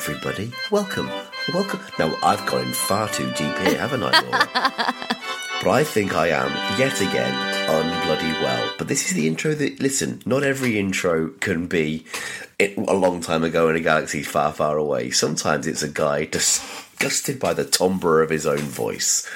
everybody. Welcome. Welcome. Now, I've gone in far too deep here, haven't I, Laura? but I think I am, yet again, unbloody well. But this is the intro that, listen, not every intro can be it, a long time ago in a galaxy far, far away. Sometimes it's a guy disgusted by the timbre of his own voice.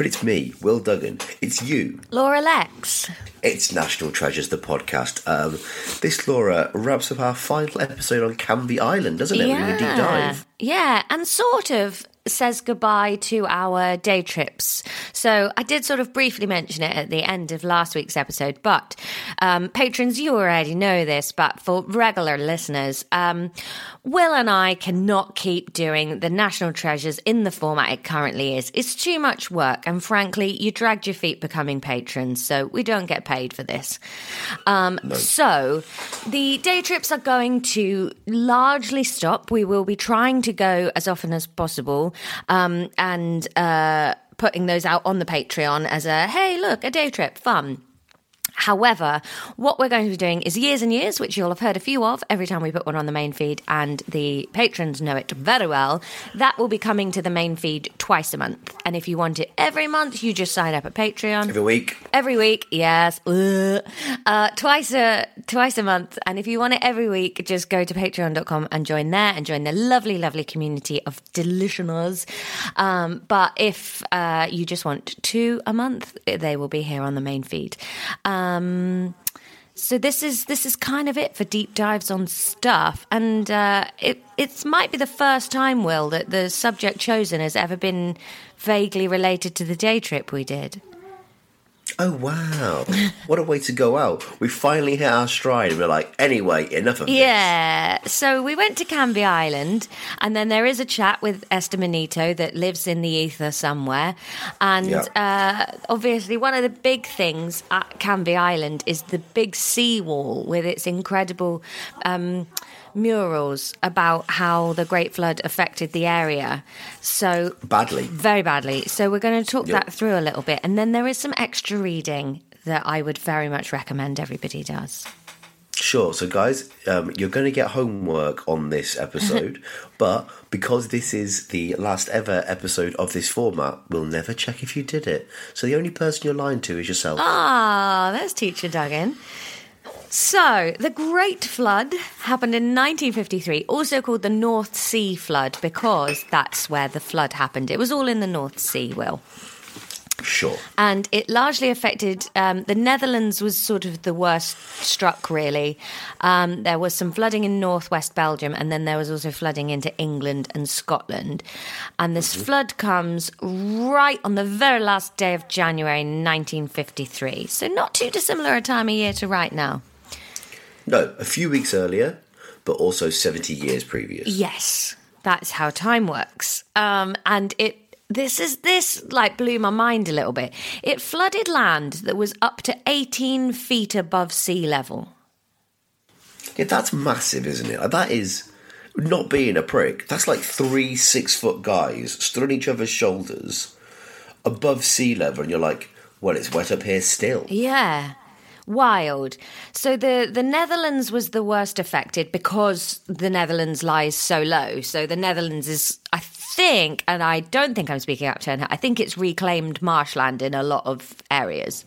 But it's me, Will Duggan. It's you, Laura Lexx. it's National Treasures, the podcast. Um, this, Laura, wraps up our final episode on Canvey Island, doesn't it? We're a deep dive. Yeah, and sort of says goodbye to our day trips. So I did sort of briefly mention it at the end of last week's episode, but um, patrons, you already know this, but for regular listeners, um, Will and I cannot keep doing the National Treasures in the format it currently is. It's too much work, and frankly, you dragged your feet becoming patrons, so we don't get paid for this. Um, So the day trips are going to largely stop. We will be trying to go as often as possible um, and uh, putting those out on the Patreon as a hey, look, a day trip, fun. However, what we're going to be doing is years and years, which you'll have heard a few of every time we put one on the main feed, and the patrons know it very well. That will be coming to the main feed twice a month. And if you want it every month, you just sign up at Patreon. Every week. Every week, yes. Uh, twice a twice a month. And if you want it every week, just go to patreon.com and join there and join the lovely, lovely community of delusionals. Um, but if uh, you just want two a month, they will be here on the main feed. Um, so this is this is kind of it for deep dives on stuff, and uh, it it might be the first time, Will, that the subject chosen has ever been vaguely related to the day trip we did. Oh wow! what a way to go out. We finally hit our stride, and we're like, anyway, enough of this. Yeah. So we went to Canvey Island, and then there is a chat with Esther Manito that lives in the ether somewhere. And Yeah. uh, obviously, one of the big things at Canvey Island is the big seawall with its incredible. Um, Murals about how the Great Flood affected the area. So, Badly. very badly. So, we're going to talk Yep. that through a little bit. And then there is some extra reading that I would very much recommend everybody does. Sure. So, guys, um, you're going to get homework on this episode, but because this is the last ever episode of this format, we'll never check if you did it. So, the only person you're lying to is yourself. Ah, there's Teacher Duggan. So, the Great Flood happened in 1953, also called the North Sea Flood because that's where the flood happened. It was all in the North Sea, Will. Sure. And it largely affected um, the Netherlands, was sort of the worst struck, really. Um, there was some flooding in northwest Belgium, and then there was also flooding into England and Scotland. And this flood comes right on the very last day of January 1953. So, not too dissimilar a time of year to right now. No, a few weeks earlier, but also 70 years previous. Yes, that's how time works. Um, and it this is this like blew my mind a little bit. It flooded land that was up to 18 feet above sea level. Yeah, that's massive, isn't it? Like, that is not being a prick. That's like three six foot guys stood on each other's shoulders above sea level, and you're like, well, it's wet up here still. Yeah. Wild. So the the Netherlands was the worst affected because the Netherlands lies so low. So the Netherlands is, I think, and I don't think I'm speaking out of turn. I think it's reclaimed marshland in a lot of areas.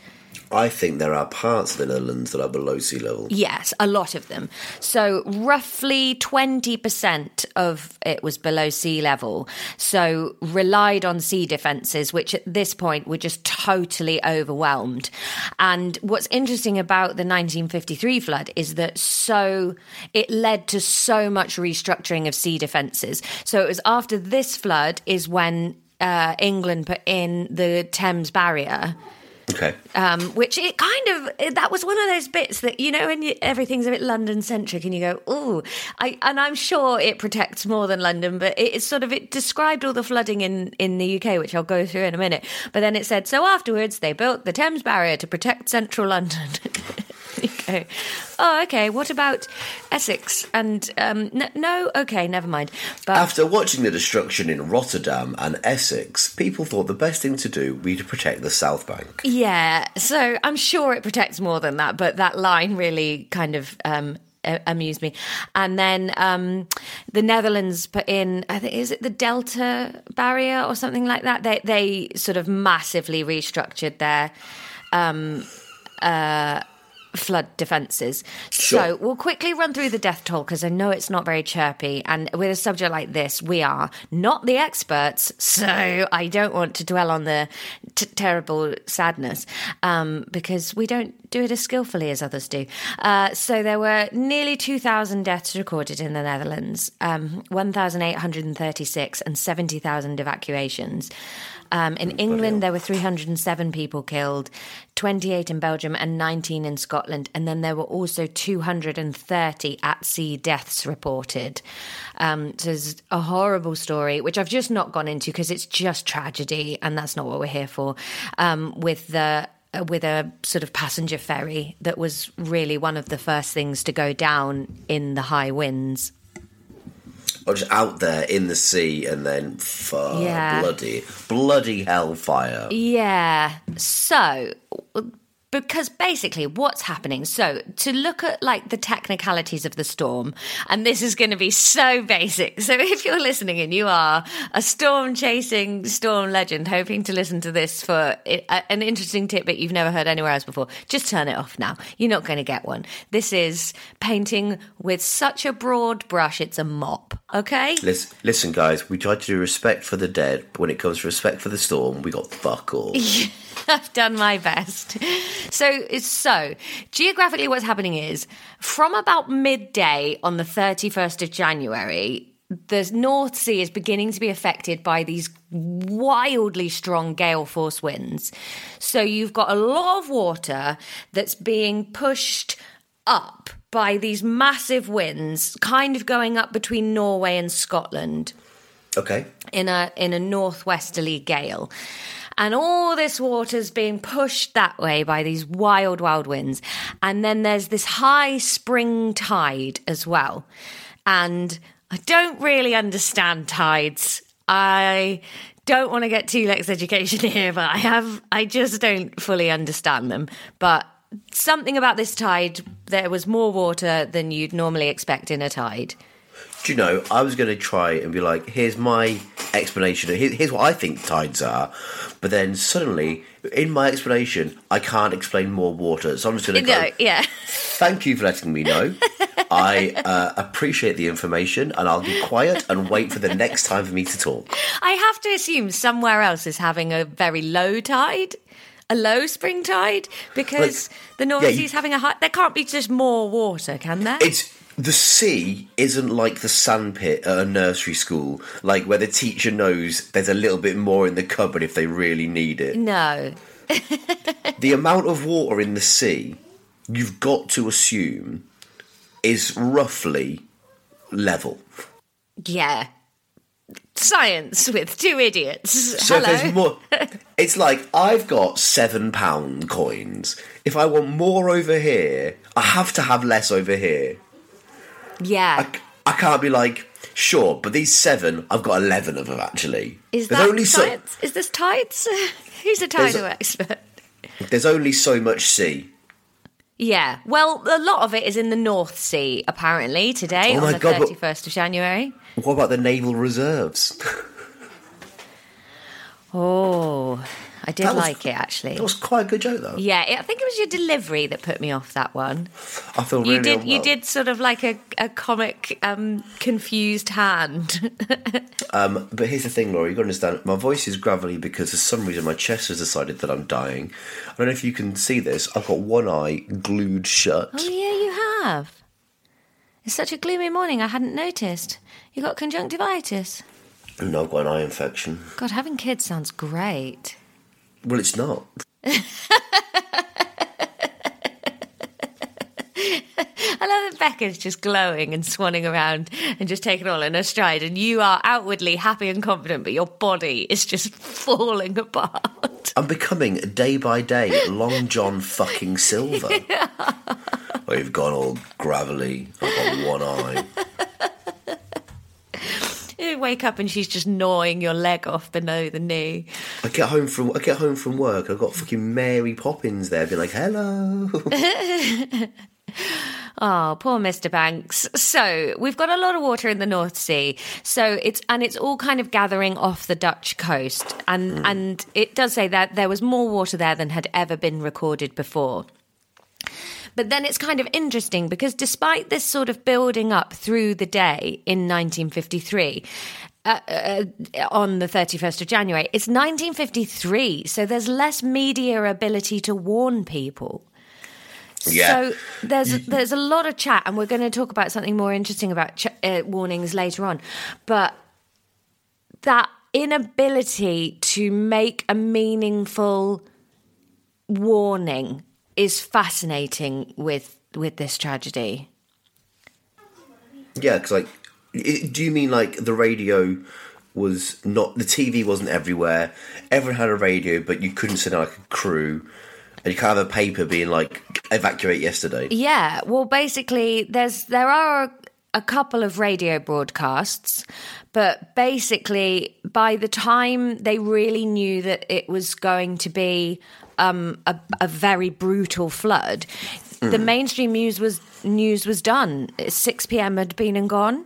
I think there are parts of the Netherlands that are below sea level. Yes, a lot of them. So, roughly 20% of it was below sea level. So, relied on sea defences, which at this point were just totally overwhelmed. And what's interesting about the 1953 flood is that so it led to so much restructuring of sea defences. So, it was after this flood is when uh, England put in the Thames barrier Okay. um, which it kind of that was one of those bits that you know when you, everything's a bit London centric and you go oh I and I'm sure it protects more than London but it, it's sort of it described all the flooding in in the UK which I'll go through in a minute. But then it said so afterwards they built the Thames barrier to protect central London go oh okay what about Essex and um, n- no okay never mind but After watching the destruction in Rotterdam and Essex, people thought the best thing to do would be to protect the South Bank. Yeah, so I'm sure it protects more than that, but that line really kind of um, amused me. And then um, the Netherlands put in, I think, is it the Delta barrier or something like that? They they sort of massively restructured their. Um, uh, flood defences. Sure. So we'll quickly run through the death toll because I know it's not very chirpy. And with a subject like this, we are not the experts. So I don't want to dwell on the t- terrible sadness um, because we don't do it as skillfully as others do. Uh, so there were nearly 2,000 deaths recorded in the Netherlands, um, 1,836, and 70,000 evacuations. Um, in England, there were 307 people killed, 28 in Belgium, and 19 in Scotland. And then there were also 230 at sea deaths reported. Um, so it's a horrible story, which I've just not gone into because it's just tragedy, and that's not what we're here for. Um, with the Uh, with a sort of passenger ferry that was really one of the first things to go down in the high winds. Or just out there in the sea and then fuck, Yeah. bloody, bloody hellfire. Yeah. So, because basically what's happening, so to look at like the technicalities of the storm, and this is going to be so basic. So, if you're listening and you are a storm chasing storm legend, hoping to listen to this for an interesting tidbit you've never heard anywhere else before, just turn it off now. You're not going to get one. This is painting with such a broad brush, it's a mop. Okay? Listen, listen, guys, we tried to do respect for the dead, but when it comes to respect for the storm, we got fuck all. I've done my best. So so geographically what's happening is from about midday on the 31st of January the North Sea is beginning to be affected by these wildly strong gale force winds. So you've got a lot of water that's being pushed up by these massive winds, kind of going up between Norway and Scotland Okay. in a in a northwesterly gale. And all this water's being pushed that way by these wild, wild winds. And then there's this high spring tide as well. And I don't really understand tides. I don't want to get too Lexx education here, but I have I just don't fully understand them. But something about this tide, there was more water than you'd normally expect in a tide. Do you know, I was going to try and be like, here's my explanation, here- here's what I think tides are, but then suddenly, in my explanation, I can't explain more water, so I'm just going to No, go, yeah. thank you for letting me know. I uh, appreciate the information, and I'll be quiet and wait for the next time for me to talk. I have to assume somewhere else is having a very low tide, a low spring tide, because the North yeah, Sea's you- having a high. There can't be just more water, can there? It's the sea isn't like the sandpit at a nursery school, like where the teacher knows there's a little bit more in the cupboard if they really need it. no. the amount of water in the sea, you've got to assume, is roughly level. Yeah. Science with two idiots. So Hello. if there's more, it's like I've got seven pound coins. If I want more over here, I have to have less over here. Yeah. I, I can't be like, sure, but these seven, I've got eleven of them actually. is there's that only so? Is this tides? Who's a tidal expert? there's only so much sea. Yeah. Well, a lot of it is in the North Sea, apparently, today Oh on the God, 31st of January. What about the naval reserves? Oh, I did was- like it, actually. That was quite a good joke, though. Yeah, I think it was your delivery that put me off that one. I feel really You did. You did sort of like a, a comic, um, confused hand. Um, but here's the thing, Laura. You got to understand. My voice is gravelly because for some reason my chest has decided that I'm dying. I don't know if you can see this. I've got one eye glued shut. oh yeah, you have. It's such a gloomy morning. I hadn't noticed. You got conjunctivitis. No, I've got an eye infection. God, having kids sounds great. Well, it's not. I love that Becca's just glowing and swanning around and just taking all in her stride, and you are outwardly happy and confident, but your body is just falling apart. I'm becoming day by day Long John fucking Silver. We've gone all gravelly. I've got one eye. You wake up and she's just gnawing your leg off below the knee. I get home from I get home from work. I've got fucking Mary Poppins there, being like, "Hello." Oh, poor Mr. Banks. So we've got a lot of water in the North Sea. So it's and it's all kind of gathering off the Dutch coast, and hmm. and it does say that there was more water there than had ever been recorded before. But then it's kind of interesting because despite this sort of building up through the day in 1953, uh, uh, on the 31st of January, it's 1953, so there's less media ability to warn people. Yeah. So there's there's a lot of chat, and we're going to talk about something more interesting about ch- uh, warnings later on. But that inability to make a meaningful warning is fascinating with with this tragedy. Yeah, because like, do you mean like the radio was not the TV wasn't everywhere? Everyone had a radio, but you couldn't send out like a crew, and you can't have a paper being like evacuate yesterday. Yeah, well, basically, there's there are a couple of radio broadcasts, but basically, by the time they really knew that it was going to be um, a, a very brutal flood, the mainstream news was news was done. Six p.m. had been and gone.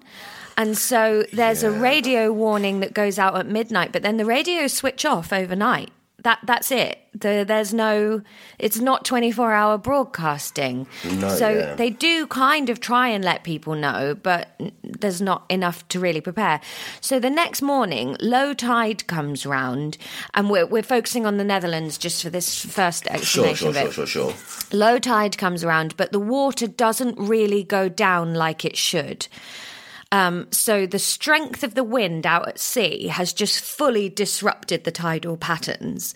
And so there's a radio warning that goes out at midnight, but then the radios switch off overnight. That that's it. The, there's no. It's not 24 hour broadcasting. No, so yeah. they do kind of try and let people know, but there's not enough to really prepare. So the next morning, low tide comes round, and we're we're focusing on the Netherlands just for this first Sure, explanation sure, of sure, sure, sure. Low tide comes around, but the water doesn't really go down like it should. Um, so the strength of the wind out at sea has just fully disrupted the tidal patterns.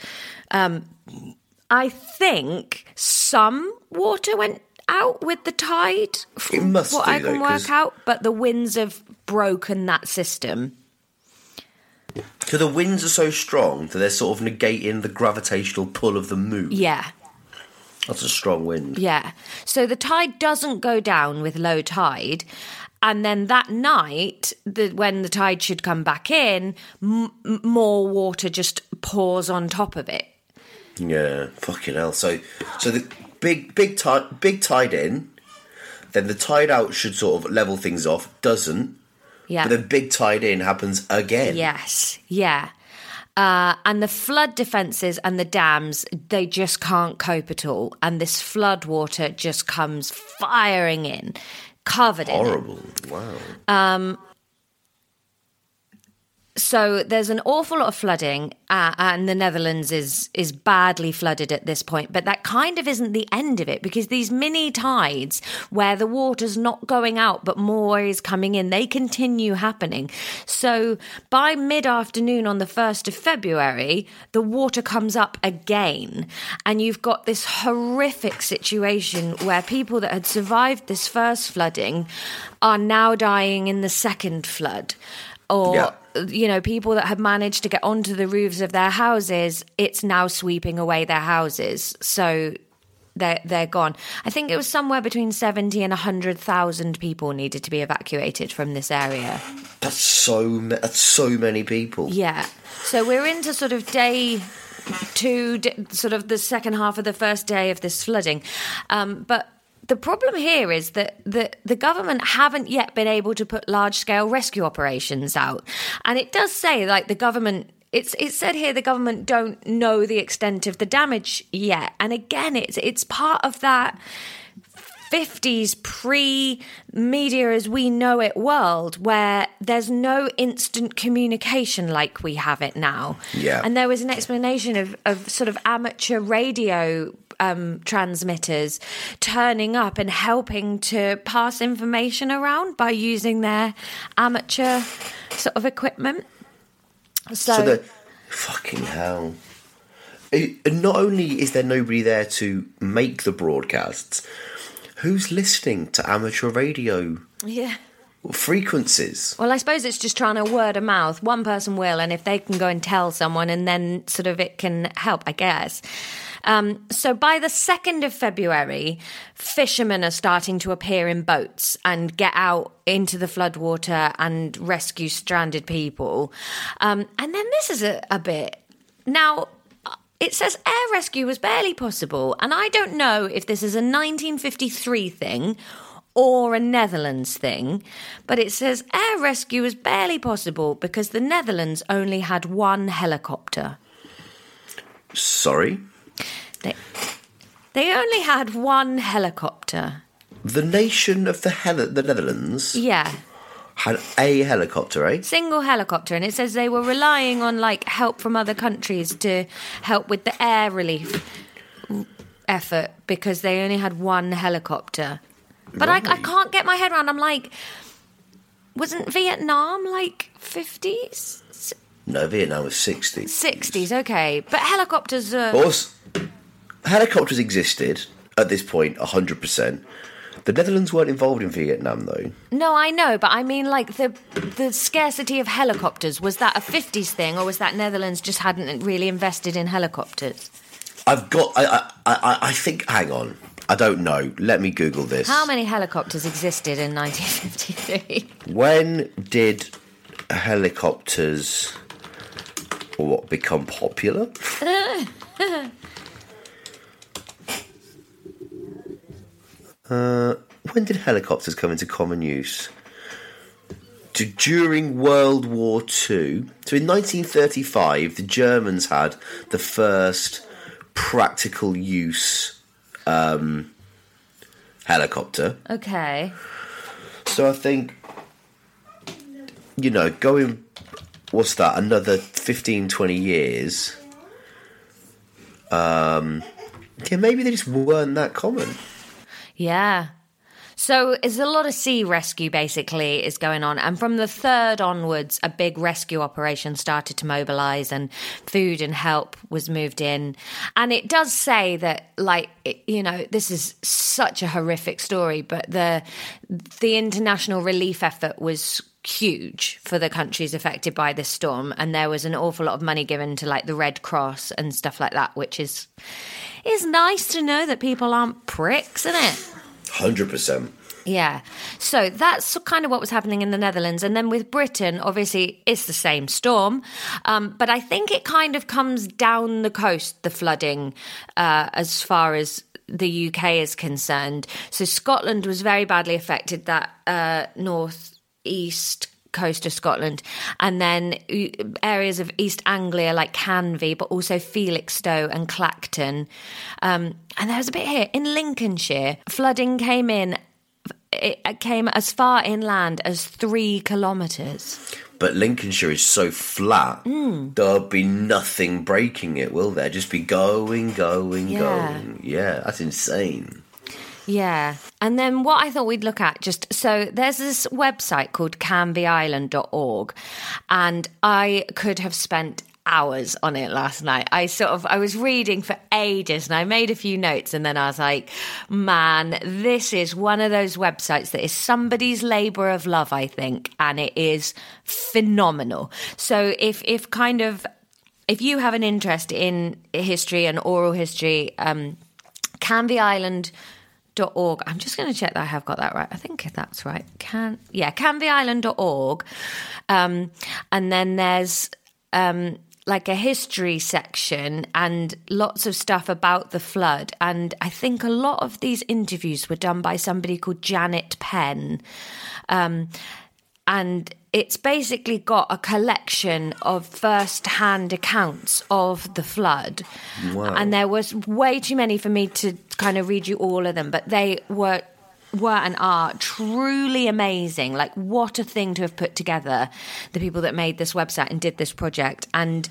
Um, I think some water went out with the tide, from must what do, I can though, work out, but the winds have broken that system. So the winds are so strong that they're sort of negating the gravitational pull of the moon. Yeah. That's a strong wind. Yeah. So the tide doesn't go down with low tide. And then that night, the, when the tide should come back in, m- more water just pours on top of it. Yeah, fucking hell. So, so the big, big tide, big tide in, then the tide out should sort of level things off. Doesn't, Yeah. but then big tide in happens again. Yes. Yeah. Uh, and the flood defences and the dams, they just can't cope at all. And this flood water just comes firing in, covered in it. Horrible. Wow. Um, So there's an awful lot of flooding, uh, and the Netherlands is is badly flooded at this point. But that kind of isn't the end of it because these mini tides, where the water's not going out but more is coming in, they continue happening. So by mid afternoon on the first of February, the water comes up again, and you've got this horrific situation where people that had survived this first flooding are now dying in the second flood or Yeah. You know people that have managed to get onto the roofs of their houses it's now sweeping away their houses so they're they're gone i think it was somewhere between 70 and 100,000 people needed to be evacuated from this area That's so. That's so many people. yeah so we're into sort of day two, sort of the second half of the first day of this flooding. Um, but the problem here is that the, the government haven't yet been able to put large scale rescue operations out. And it does say, like, the government it's it's said here the government don't know the extent of the damage yet. And again, it's it's part of that 50s pre media as we know it world where there's no instant communication like we have it now. Yeah. And there was an explanation of, of sort of amateur radio um, transmitters turning up and helping to pass information around by using their amateur sort of equipment. So, So the fucking hell. It- not only is there nobody there to make the broadcasts, who's listening to amateur radio yeah. Frequencies? Well, I suppose it's just trying to word of mouth. One person will, and if they can go and tell someone, and then sort of it can help, I guess. Um, so by the 2nd of February, fishermen are starting to appear in boats and get out into the floodwater and rescue stranded people. Um, and then this is a, a bit. Now, it says air rescue was barely possible, and I don't know if this is a 1953 thing or a Netherlands thing, but it says air rescue was barely possible because the Netherlands only had one helicopter. Sorry? They, they only had one helicopter. The nation of the, Hel- the Netherlands Yeah, had a helicopter, eh? single helicopter, and it says they were relying on like help from other countries to help with the air relief effort because they only had one helicopter. But I, I can't get my head around. I'm like, wasn't Vietnam like 50s, No, Vietnam was 60s. 60s? Okay, but helicopters are. course, helicopters existed at this point 100%. The Netherlands weren't involved in Vietnam, though. No, I know, but I mean, like the the scarcity of helicopters was that a 50s thing, or was that Netherlands just hadn't really invested in helicopters? I've got. I, I, I, I think. Hang on. I don't know. Let me Google this. How many helicopters existed in 1953? When did helicopters what become popular? uh, when did helicopters come into common use? To, during World War Two. So in 1935, the Germans had the first practical use um, helicopter. Okay. So I think, you know, going, what's that, another 15, 20 years, um, yeah, maybe they just weren't that common. Yeah. So there's a lot of sea rescue basically is going on, and from the third onwards, a big rescue operation started to mobilise, and food and help was moved in. And it does say that, like, you know, this is such a horrific story, but the the international relief effort was huge for the countries affected by this storm, and there was an awful lot of money given to like the Red Cross and stuff like that, which is is nice to know that people aren't pricks, isn't it? 100%. Yeah. So that's kind of what was happening in the Netherlands. And then with Britain, obviously, it's the same storm. Um, but I think it kind of comes down the coast, the flooding, uh, as far as the UK is concerned. So Scotland was very badly affected, that uh, north east coast of Scotland, and then areas of East Anglia like Canvey, but also Felixstowe and Clacton. Um, and there was a bit here in Lincolnshire. Flooding came in. It came as far inland as three kilometres. But Lincolnshire is so flat, there'll be nothing breaking it, will there? Just be going, going, Yeah. going. Yeah, that's insane. Yeah. And then what I thought we'd look at just so there's this website called canveyisland.org and I could have spent hours on it last night. I sort of I was reading for ages and I made a few notes and then I was like, man, this is one of those websites that is somebody's labor of love, I think, and it is phenomenal. So if if kind of if you have an interest in history and oral history, um Canvey Island org. I'm just going to check that I have got that right. I think that's right. Can yeah, canveyisland.org. Um, and then there's um, like a history section and lots of stuff about the flood. And I think a lot of these interviews were done by somebody called Janet Penn. Um, and it's basically got a collection of first-hand accounts of the flood. And there was way too many for me to kind of read you all of them, but they were were and are truly amazing. Like what a thing to have put together the people that made this website and did this project. And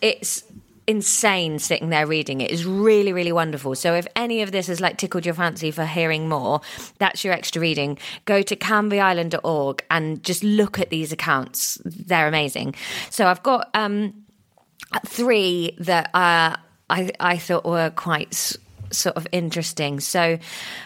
it's insane sitting there reading it. Is really really wonderful. So if any of this has like tickled your fancy for hearing more that's your extra reading. Go to canveyisland.org and just look at these accounts. They're amazing. So i've got um three that uh i i thought were quite sort of interesting. So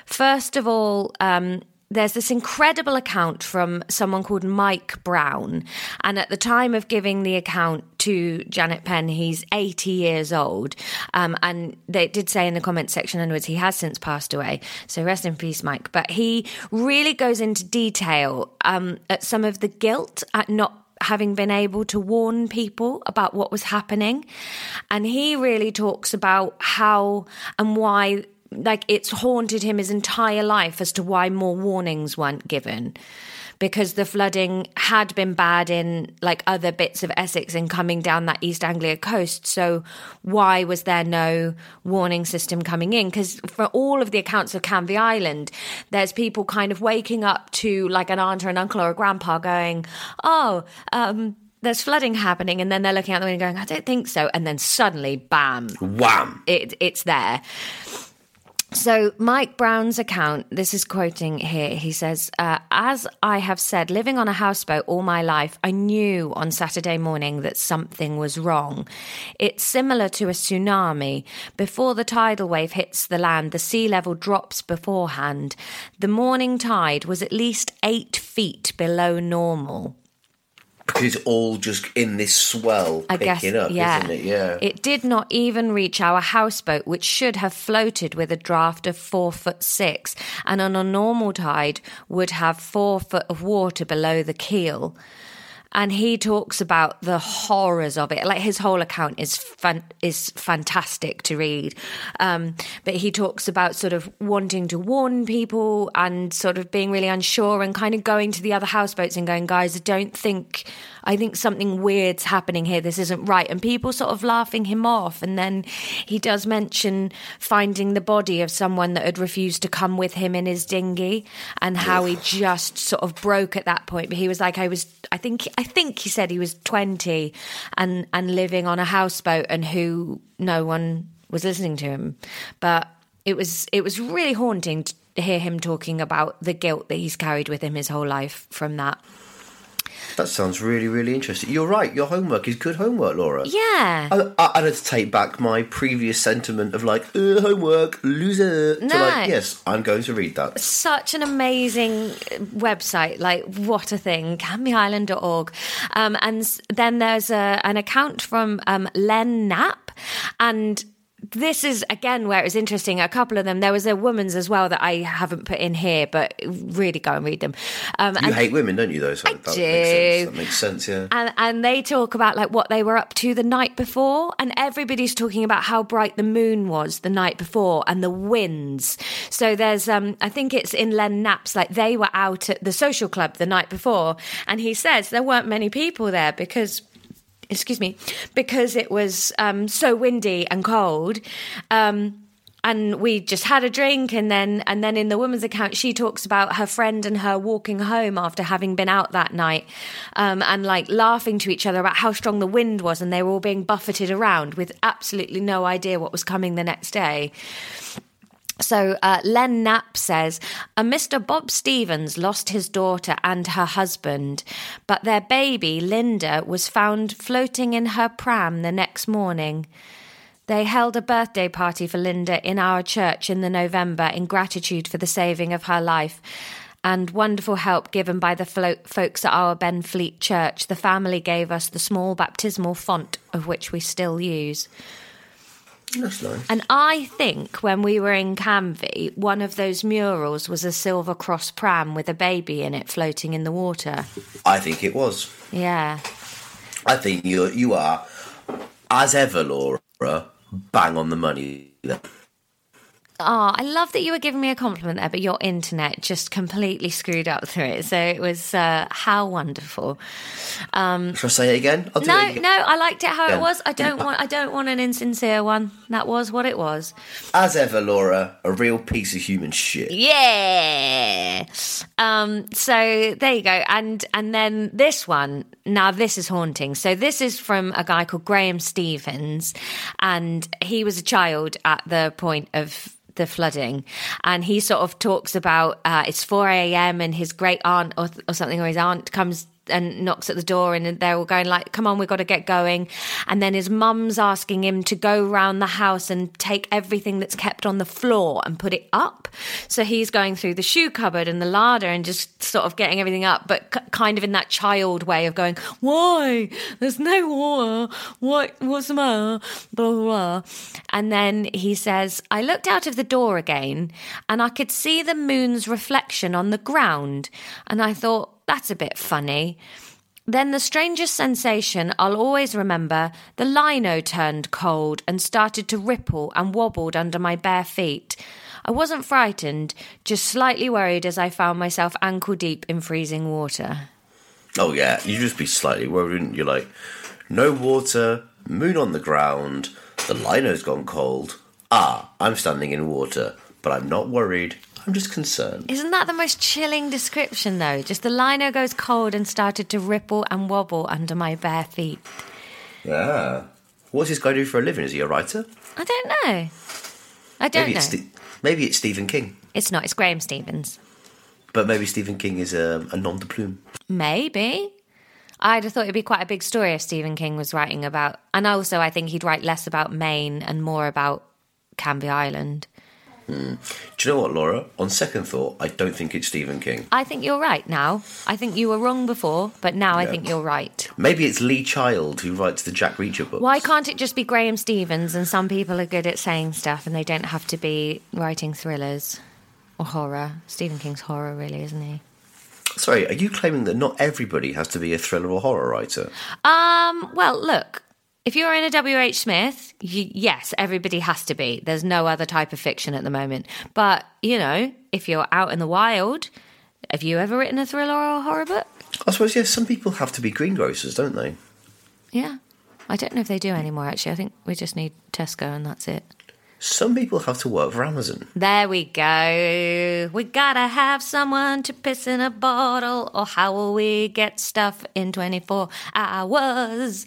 first of all um there's this incredible account from someone called Mike Brown. And at the time of giving the account to Janet Penn, he's 80 years old. Um, and they did say in the comment section onwards, he has since passed away. So rest in peace, Mike. But he really goes into detail um, at some of the guilt at not having been able to warn people about what was happening. And he really talks about how and why like it's haunted him his entire life as to why more warnings weren't given because the flooding had been bad in like other bits of Essex and coming down that East Anglia coast. So why was there no warning system coming in? Because for all of the accounts of Canvey Island, there's people kind of waking up to like an aunt or an uncle or a grandpa going, "Oh, um, there's flooding happening," and then they're looking out the window going, "I don't think so," and then suddenly, bam, Wham! it, it's there. So, Mike Brown's account, this is quoting here. He says, uh, As I have said, living on a houseboat all my life, I knew on Saturday morning that something was wrong. It's similar to a tsunami. Before the tidal wave hits the land, the sea level drops beforehand. The morning tide was at least eight feet below normal. Because it's all just in this swell I guess, picking up, yeah. isn't it? Yeah. It did not even reach our houseboat, which should have floated with a draft of four foot six, and on a normal tide would have four foot of water below the keel. And he talks about the horrors of it. Like his whole account is fan- is fantastic to read. Um, but he talks about sort of wanting to warn people and sort of being really unsure and kind of going to the other houseboats and going, guys, I don't think I think something weird's happening here. This isn't right. And people sort of laughing him off. And then he does mention finding the body of someone that had refused to come with him in his dinghy and how he just sort of broke at that point. But he was like, I was, I think, I think he said he was 20 and, and living on a houseboat and who no one was listening to him. But it was, it was really haunting to hear him talking about the guilt that he's carried with him his whole life from that. That sounds really, really interesting. You're right. Your homework is good homework, Laura. Yeah. I, I, I had to take back my previous sentiment of like uh, homework loser to No. like yes, I'm going to read that. such an amazing website. Like, what a thing. CanveyIsland.org. Um, and then there's a, an account from um, Len Knapp. And this is again where it's interesting. A couple of them. There was a woman's as well that I haven't put in here, but really go and read them. Um, You and hate women, don't you? Though, so that do. makes sense. That makes sense. Yeah. and and they talk about like what they were up to the night before and everybody's talking about how bright the moon was the night before and the winds so there's um i think it's in len knapp's like they were out at the social club the night before and he says there weren't many people there because excuse me. Because it was um so windy and cold um and we just had a drink and then and then in the woman's account she talks about her friend and her walking home after having been out that night um, and like laughing to each other about how strong the wind was and they were all being buffeted around with absolutely no idea what was coming the next day so uh, Len Knapp says, a Mr. Bob Stevens lost his daughter and her husband, but their baby, Linda, was found floating in her pram the next morning. They held a birthday party for Linda in our church in the November in gratitude for the saving of her life and wonderful help given by the flo- folks at our Benfleet church. The family gave us the small baptismal font of which we still use. That's nice. And I think when we were in Canvey, one of those murals was a silver cross pram with a baby in it floating in the water. I think it was. Yeah. I think you you are as ever, Laura, bang on the money. there. Oh, I love that you were giving me a compliment there, but your internet just completely screwed up through it. So it was uh, how wonderful. Um, Shall I say it again? I'll do no, it again. no, I liked it how it was. I don't want. I don't want an insincere one. That was what it was. As ever, Laura, a real piece of human shit. Yeah. Um, so there you go. And and then this one, now this is haunting. So this is from a guy called Graham Stevens, and he was a child at the point of the flooding. And he sort of talks about uh, it's 4 a.m and his great aunt or, or something or his aunt comes and knocks at the door and they're all going like come on we've got to get going. And then his mum's asking him to go round the house and take everything that's kept on the floor and put it up. So he's going through the shoe cupboard and the larder and just sort of getting everything up but k- kind of in that child way of going why? There's no water what what's the matter blah blah blah. And then he says i looked out of the door again and i could see the moon's reflection on the ground. And i thought that's a bit funny. Then the strangest sensation I'll always remember the lino turned cold and started to ripple and wobbled under my bare feet. I wasn't frightened, just slightly worried as I found myself ankle deep in freezing water. Oh yeah, you'd just be slightly worried, wouldn't you? Like, no water, moon on the ground, the lino's gone cold. Ah, I'm standing in water, but I'm not worried. I'm just concerned. Isn't that the most chilling description, though? Just the lino goes cold and started to ripple and wobble under my bare feet. Yeah. What's this guy do for a living? Is he a writer? I don't know. I don't maybe know. it's Ste- maybe it's Stephen King, it's not. It's Graham Stevens. but maybe Stephen King is a, a nom de plume. Maybe. I'd have thought it'd be quite a big story if Stephen King was writing about, and also I think he'd write less about Maine and more about Canvey Island. Do you know what, Laura? On second thought, I don't think it's Stephen King. I think you're right now. I think you were wrong before, but now I think you're right. Maybe it's Lee Child who writes the Jack Reacher books. Why can't it just be Graham Stevens and some people are good at saying stuff and they don't have to be writing thrillers or horror? Stephen King's horror, really, isn't he? Sorry, are you claiming that not everybody has to be a thriller or horror writer? Um, well, look, if you're in a W.H. Smith, y yes, everybody has to be. There's no other type of fiction at the moment. But, you know, if you're out in the wild, have you ever written a thriller or a horror book? I suppose, yes, some people have to be greengrocers, don't they? Yeah. I don't know if they do anymore, actually. I think we just need Tesco and that's it. Some people have to work for Amazon. There we go. We gotta have someone to piss in a bottle, or how will we get stuff in 24 hours?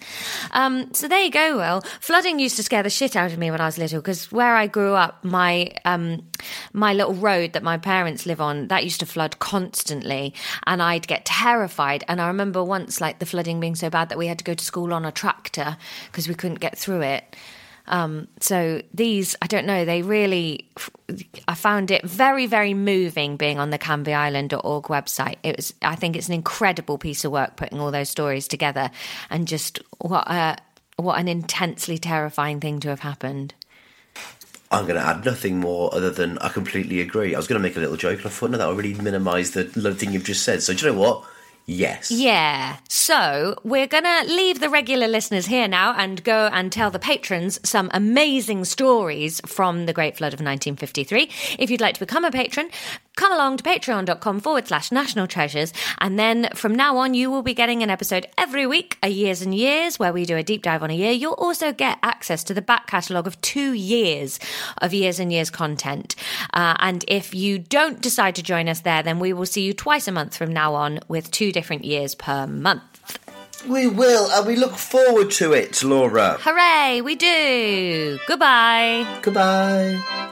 Um, so there you go, Will. Flooding used to scare the shit out of me when I was little, because where I grew up, my, um, my little road that my parents live on, that used to flood constantly, and I'd get terrified. And I remember once, like, the flooding being so bad that we had to go to school on a tractor because we couldn't get through it. Um, so these, I don't know, they really, I found it very, very moving being on the canveyisland.org website. It was, I think it's an incredible piece of work putting all those stories together and just what a, what an intensely terrifying thing to have happened. I'm going to add nothing more other than I completely agree. I was going to make a little joke, and I thought, no, that would really minimise the thing you've just said. So, do you know what? Yes. Yeah. So we're going to leave the regular listeners here now and go and tell the patrons some amazing stories from the Great Flood of 1953. If you'd like to become a patron, come along to patreon.com forward slash national treasures. And then from now on, you will be getting an episode every week, a years and years, where we do a deep dive on a year. You'll also get access to the back catalogue of two years of years and years content. Uh, and if you don't decide to join us there, then we will see you twice a month from now on with two different years per month. We will, and we look forward to it, Laura. Hooray, we do! Goodbye. Goodbye.